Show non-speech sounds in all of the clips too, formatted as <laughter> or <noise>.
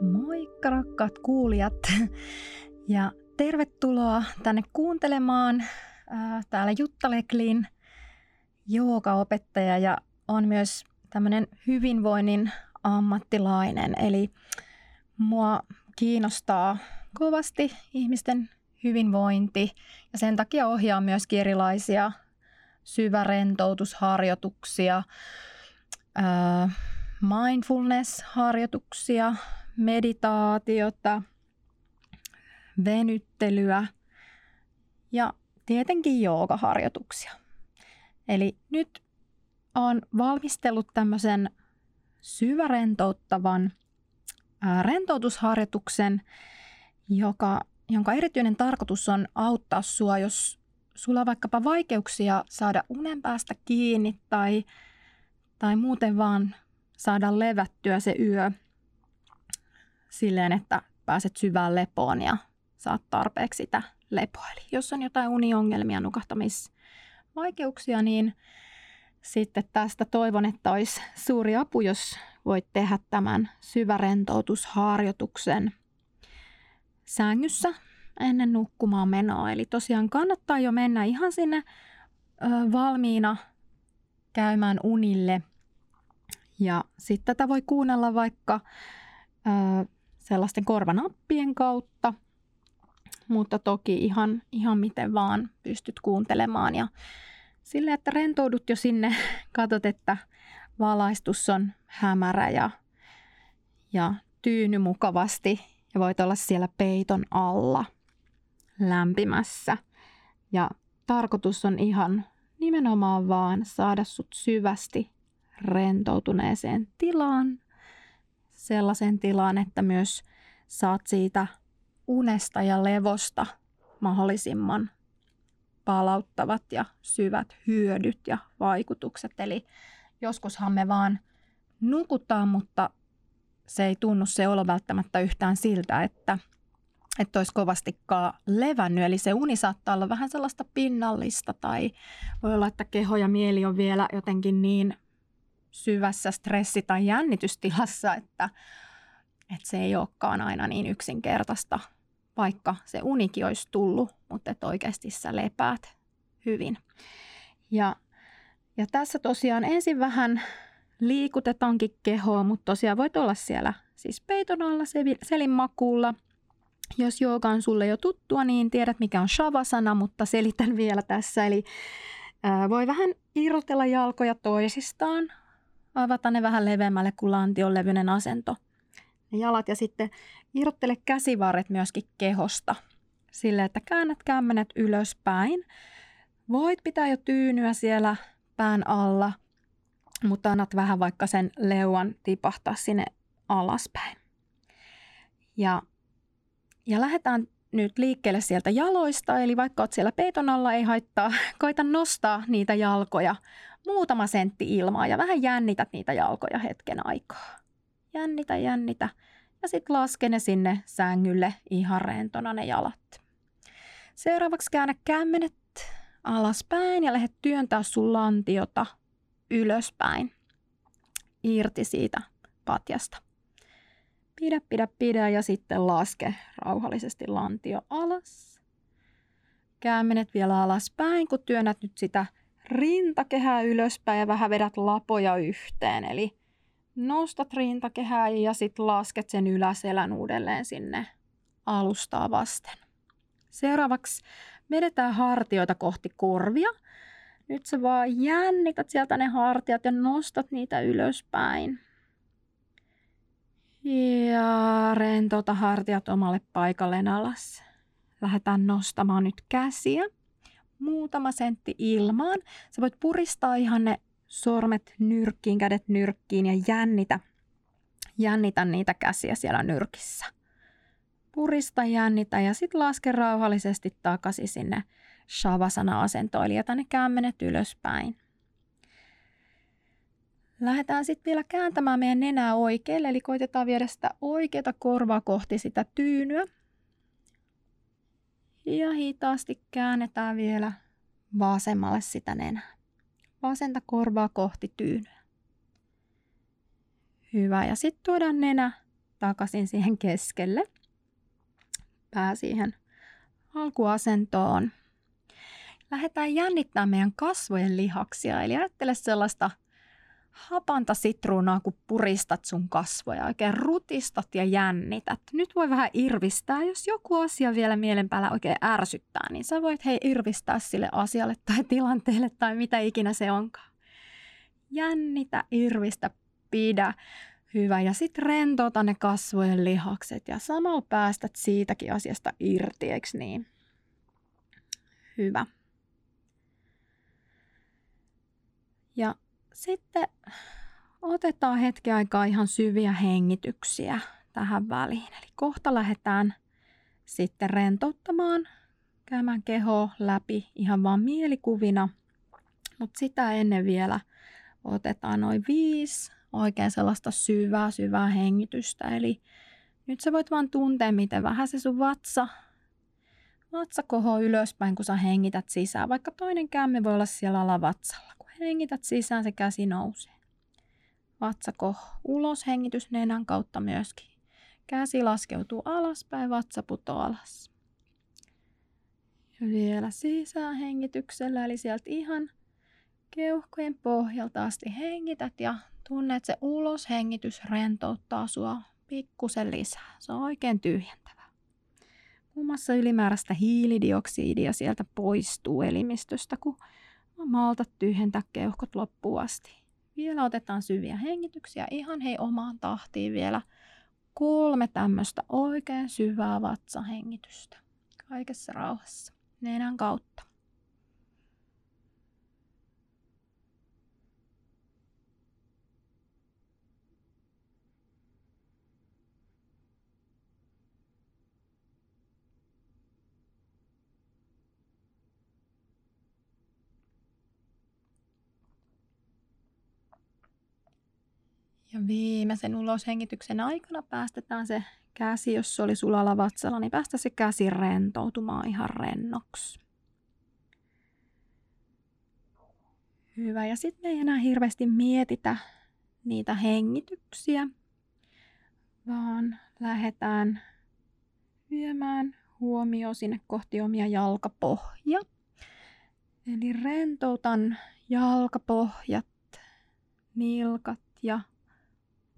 Moikka rakkaat kuulijat ja tervetuloa tänne kuuntelemaan. Täällä Jutta Leklin opettaja ja on myös tämmöinen hyvinvoinnin ammattilainen. Eli mua kiinnostaa kovasti ihmisten hyvinvointi ja sen takia ohjaa myös erilaisia syvärentoutusharjoituksia, mindfulness-harjoituksia, meditaatiota, venyttelyä ja tietenkin joogaharjoituksia. Eli nyt olen valmistellut tämmöisen syvärentouttavan rentoutusharjoituksen, joka, jonka erityinen tarkoitus on auttaa sua, jos sulla on vaikkapa vaikeuksia saada unen päästä kiinni tai, tai muuten vaan saada levättyä se yö silleen, että pääset syvään lepoon ja saat tarpeeksi sitä lepoa. Eli jos on jotain uniongelmia, nukahtamisvaikeuksia, niin sitten tästä toivon, että olisi suuri apu, jos voit tehdä tämän syvärentoutusharjoituksen sängyssä ennen nukkumaan menoa. Eli tosiaan kannattaa jo mennä ihan sinne ö, valmiina käymään unille. Ja sitten tätä voi kuunnella vaikka ö, sellaisten korvanappien kautta, mutta toki ihan, ihan miten vaan pystyt kuuntelemaan. Ja sille, että rentoudut jo sinne, <laughs> katsot, että valaistus on hämärä ja, ja tyyny mukavasti ja voit olla siellä peiton alla lämpimässä. Ja tarkoitus on ihan nimenomaan vaan saada sut syvästi rentoutuneeseen tilaan, sellaisen tilaan, että myös saat siitä unesta ja levosta mahdollisimman palauttavat ja syvät hyödyt ja vaikutukset. Eli joskushan me vaan nukutaan, mutta se ei tunnu se olo välttämättä yhtään siltä, että, että olisi kovastikaan levännyt. Eli se uni saattaa olla vähän sellaista pinnallista tai voi olla, että keho ja mieli on vielä jotenkin niin syvässä stressi- tai jännitystilassa, että, että se ei olekaan aina niin yksinkertaista, vaikka se unikin olisi tullut, mutta että oikeasti sä lepäät hyvin. Ja, ja tässä tosiaan ensin vähän liikutetaankin kehoa, mutta tosiaan voit olla siellä siis peiton alla selin makuulla. Jos jooga on sulle jo tuttua, niin tiedät mikä on shavasana, mutta selitän vielä tässä. Eli ää, voi vähän irrotella jalkoja toisistaan, avata ne vähän leveämmälle kuin lantion levyinen asento. Ne jalat ja sitten irrottele käsivarret myöskin kehosta sille, että käännät kämmenet ylöspäin. Voit pitää jo tyynyä siellä pään alla, mutta annat vähän vaikka sen leuan tipahtaa sinne alaspäin. Ja, ja lähdetään nyt liikkeelle sieltä jaloista, eli vaikka olet siellä peiton alla, ei haittaa, <laughs> koita nostaa niitä jalkoja muutama sentti ilmaa ja vähän jännität niitä jalkoja hetken aikaa. Jännitä, jännitä. Ja sitten laske ne sinne sängylle ihan rentona ne jalat. Seuraavaksi käännä kämmenet alaspäin ja lähde työntää sun lantiota ylöspäin. Irti siitä patjasta. Pidä, pidä, pidä ja sitten laske rauhallisesti lantio alas. Kämmenet vielä alaspäin, kun työnnät nyt sitä rintakehää ylöspäin ja vähän vedät lapoja yhteen. Eli nostat rintakehää ja sitten lasket sen yläselän uudelleen sinne alustaa vasten. Seuraavaksi vedetään hartioita kohti korvia. Nyt sä vaan jännität sieltä ne hartiat ja nostat niitä ylöspäin. Ja rentouta hartiat omalle paikalleen alas. Lähdetään nostamaan nyt käsiä muutama sentti ilmaan. Sä voit puristaa ihan ne sormet nyrkkiin, kädet nyrkkiin ja jännitä, jännitä niitä käsiä siellä nyrkissä. Purista, jännitä ja sitten laske rauhallisesti takaisin sinne shavasana-asentoon, eli jätä ne kämmenet ylöspäin. Lähdetään sitten vielä kääntämään meidän nenää oikealle, eli koitetaan viedä sitä oikeata korvaa kohti sitä tyynyä. Ja hitaasti käännetään vielä vasemmalle sitä nenää. Vasenta korvaa kohti tyynyä. Hyvä. Ja sitten tuodaan nenä takaisin siihen keskelle. Pää siihen alkuasentoon. Lähdetään jännittämään meidän kasvojen lihaksia. Eli ajattele sellaista hapanta sitruunaa, kun puristat sun kasvoja. Oikein rutistat ja jännität. Nyt voi vähän irvistää. Jos joku asia vielä mielen päällä oikein ärsyttää, niin sä voit hei irvistää sille asialle tai tilanteelle tai mitä ikinä se onkaan. Jännitä, irvistä, pidä. Hyvä. Ja sitten rentouta ne kasvojen lihakset ja samalla päästät siitäkin asiasta irti, eikö niin? Hyvä. Ja sitten otetaan hetki aikaa ihan syviä hengityksiä tähän väliin. Eli kohta lähdetään sitten rentouttamaan, käymään keho läpi ihan vaan mielikuvina. Mutta sitä ennen vielä otetaan noin viisi oikein sellaista syvää, syvää hengitystä. Eli nyt sä voit vaan tuntea, miten vähän se sun vatsa, vatsa kohoo ylöspäin, kun sä hengität sisään. Vaikka toinen kämme voi olla siellä alavatsalla. Kun hengität sisään, se käsi nousee. Vatsa koho. Ulos hengitys nenän kautta myöskin. Käsi laskeutuu alaspäin, vatsa putoo alas. Vielä sisään hengityksellä, eli sieltä ihan keuhkojen pohjalta asti hengität ja tunnet, se uloshengitys rentouttaa sua pikkusen lisää. Se on oikein tyhjentävä. Muun muassa ylimääräistä hiilidioksidia sieltä poistuu elimistöstä, kun maltat tyhjentää keuhkot loppuun asti. Vielä otetaan syviä hengityksiä ihan hei omaan tahtiin vielä kolme tämmöistä oikein syvää vatsahengitystä. Kaikessa rauhassa. Nenän kautta. Viimeisen uloshengityksen aikana päästetään se käsi, jos se oli sulalla vatsalla, niin päästä se käsi rentoutumaan ihan rennoksi. Hyvä. Ja sitten me ei enää hirveästi mietitä niitä hengityksiä, vaan lähdetään viemään huomio sinne kohti omia jalkapohja. Eli rentoutan jalkapohjat, nilkat ja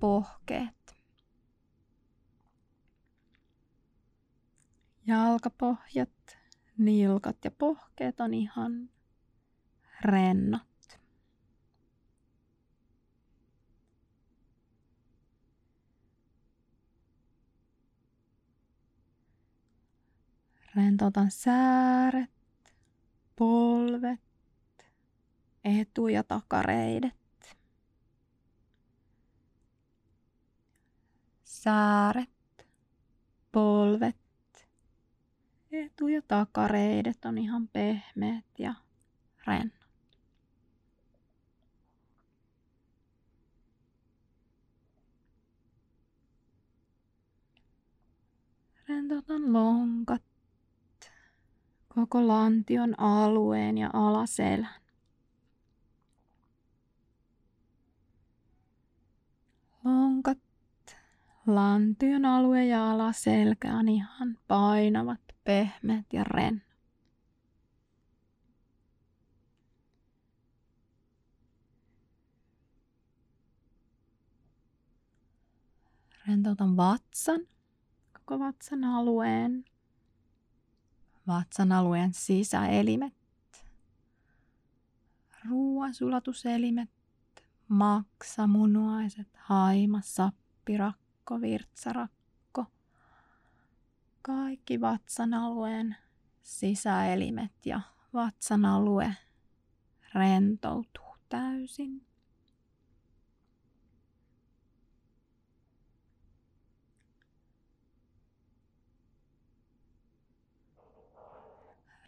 pohkeet. Jalkapohjat, nilkat ja pohkeet on ihan rennot. Rentoutan sääret, polvet, etu- ja takareidet. Sääret, polvet, etu- ja takareidet on ihan pehmeät ja rennot. Rentoutan lonkat, koko lantion alueen ja alaselän. Lonkat Lantion alue ja alaselkä on ihan painavat, pehmeät ja ren. Rentoutan vatsan, koko vatsan alueen, vatsan alueen sisäelimet, ruoansulatuselimet, maksa, munuaiset, haima, sappi, rakka rakko, virtsarakko. Kaikki vatsan alueen sisäelimet ja vatsan alue rentoutuu täysin.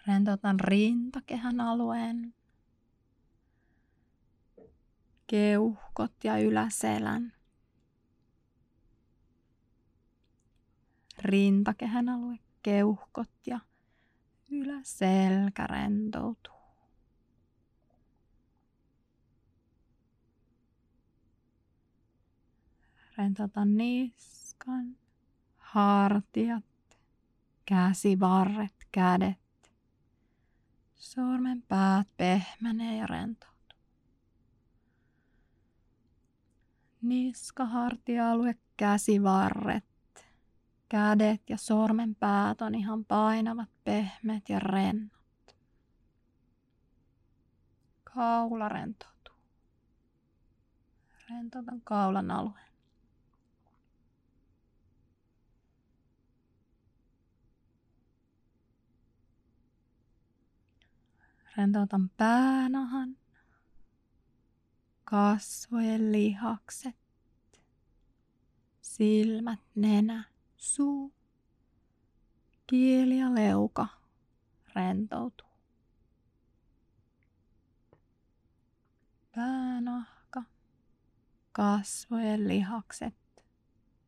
Rentoutan rintakehän alueen, keuhkot ja yläselän. Rintakehän alue, keuhkot ja yläselkä rentoutuu. Rentouta niska, niskan, hartiat, käsivarret, kädet. Sormen päät pehmenee ja rentoutuu. Niska, hartia-alue, käsivarret, kädet ja sormen päät on ihan painavat, pehmeät ja rennot. Kaula rentoutuu. Rentoutan kaulan alueen. Rentoutan päänahan, kasvojen lihakset, silmät, nenä, suu, kieli ja leuka rentoutuu. Päänahka, kasvojen lihakset,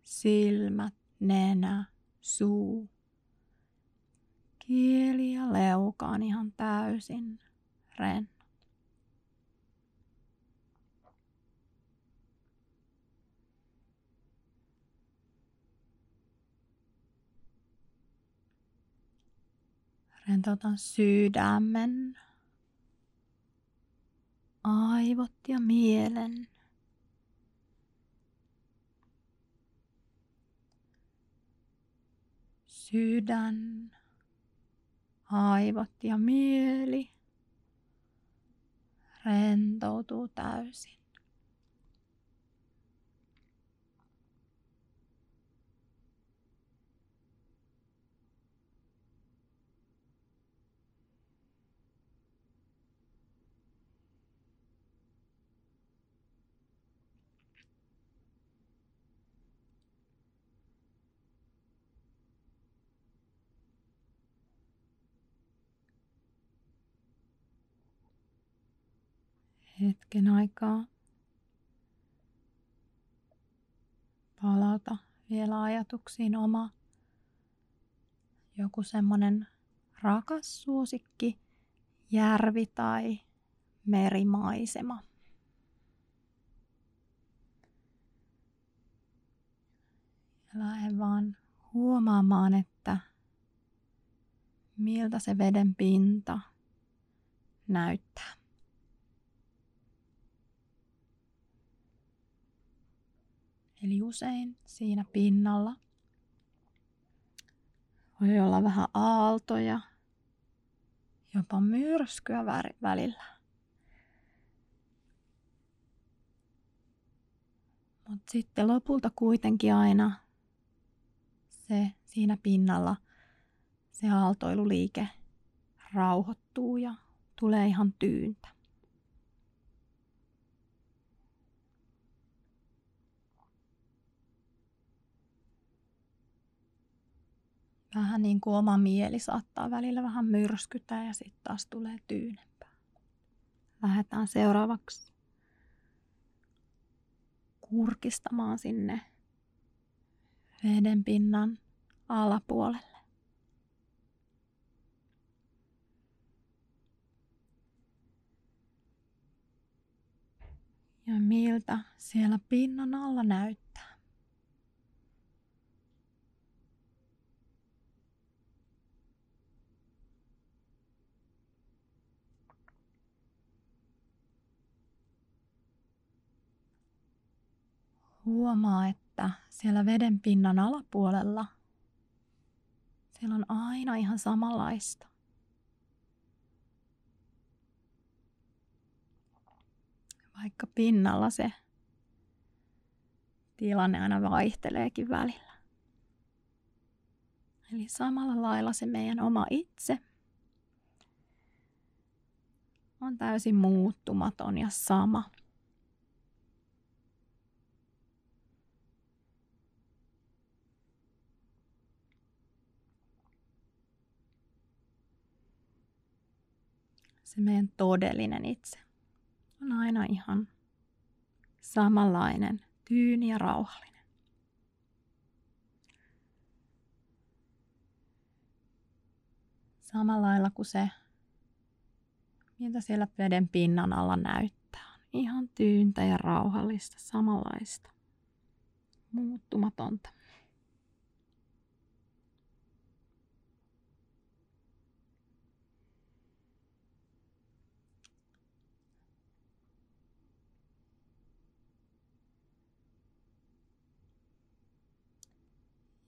silmät, nenä, suu, Kieli ja leuka on ihan täysin rennot. Rentoutan sydämen, aivot ja mielen. Sydän, aivot ja mieli rentoutuu täysin. Hetken aikaa. Palauta vielä ajatuksiin oma joku semmonen rakas suosikki, järvi tai merimaisema. Ja lähde vaan huomaamaan, että miltä se veden pinta näyttää. Eli usein siinä pinnalla voi olla vähän aaltoja, jopa myrskyä välillä. Mutta sitten lopulta kuitenkin aina se siinä pinnalla se aaltoiluliike rauhoittuu ja tulee ihan tyyntä. Vähän niin kuin oma mieli saattaa välillä vähän myrskytä ja sitten taas tulee tyynempää. Lähdetään seuraavaksi kurkistamaan sinne veden pinnan alapuolelle. Ja miltä siellä pinnan alla näyttää. Huomaa, että siellä veden pinnan alapuolella siellä on aina ihan samanlaista. Vaikka pinnalla se tilanne aina vaihteleekin välillä. Eli samalla lailla se meidän oma itse on täysin muuttumaton ja sama. Se meidän todellinen itse on aina ihan samanlainen, tyyni ja rauhallinen. Samalla lailla kuin se, miltä siellä veden pinnan alla näyttää. On ihan tyyntä ja rauhallista, samanlaista, muuttumatonta.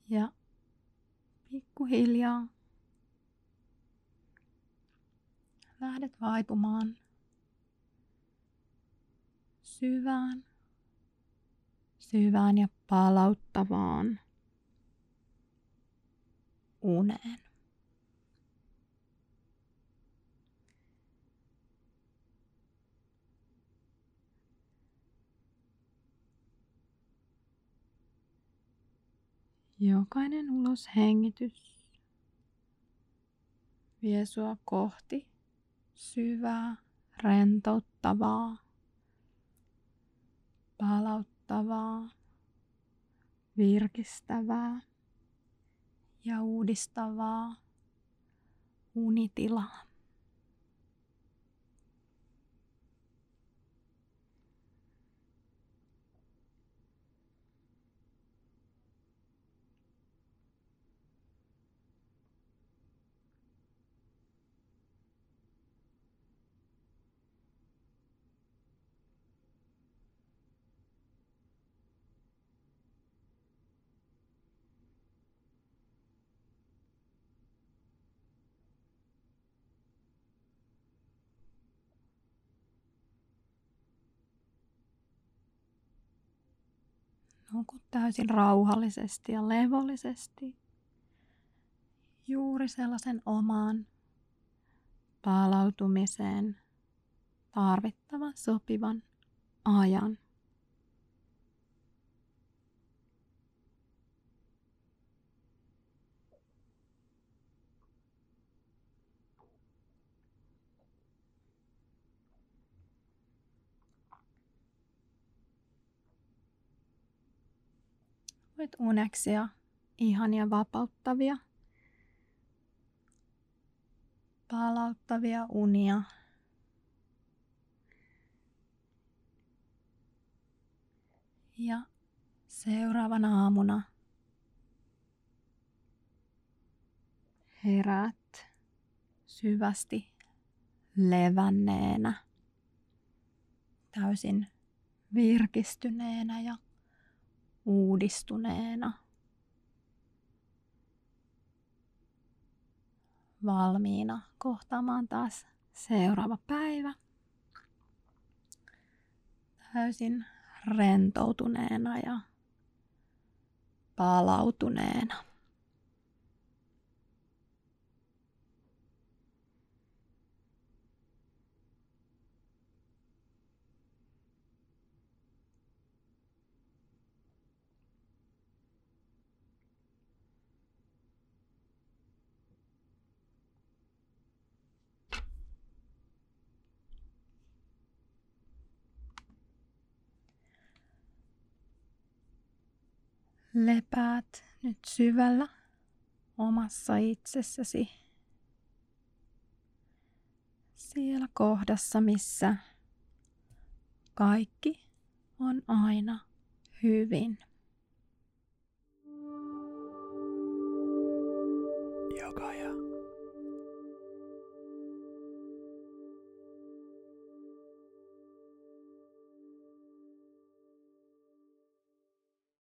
Ja. Pikkuhiljaa. Lähdet vaipumaan. Syvään, syvään ja palauttavaan. Uneen. Jokainen uloshengitys vie sua kohti syvää, rentouttavaa, palauttavaa, virkistävää ja uudistavaa unitilaa. Nuku täysin rauhallisesti ja levollisesti. Juuri sellaisen oman palautumiseen tarvittavan sopivan ajan. Voit uneksia ihania vapauttavia, palauttavia unia. Ja seuraavana aamuna heräät syvästi levänneenä, täysin virkistyneenä ja uudistuneena. Valmiina kohtaamaan taas seuraava päivä. Täysin rentoutuneena ja palautuneena. Lepäät nyt syvällä omassa itsessäsi. Siellä kohdassa, missä kaikki on aina hyvin.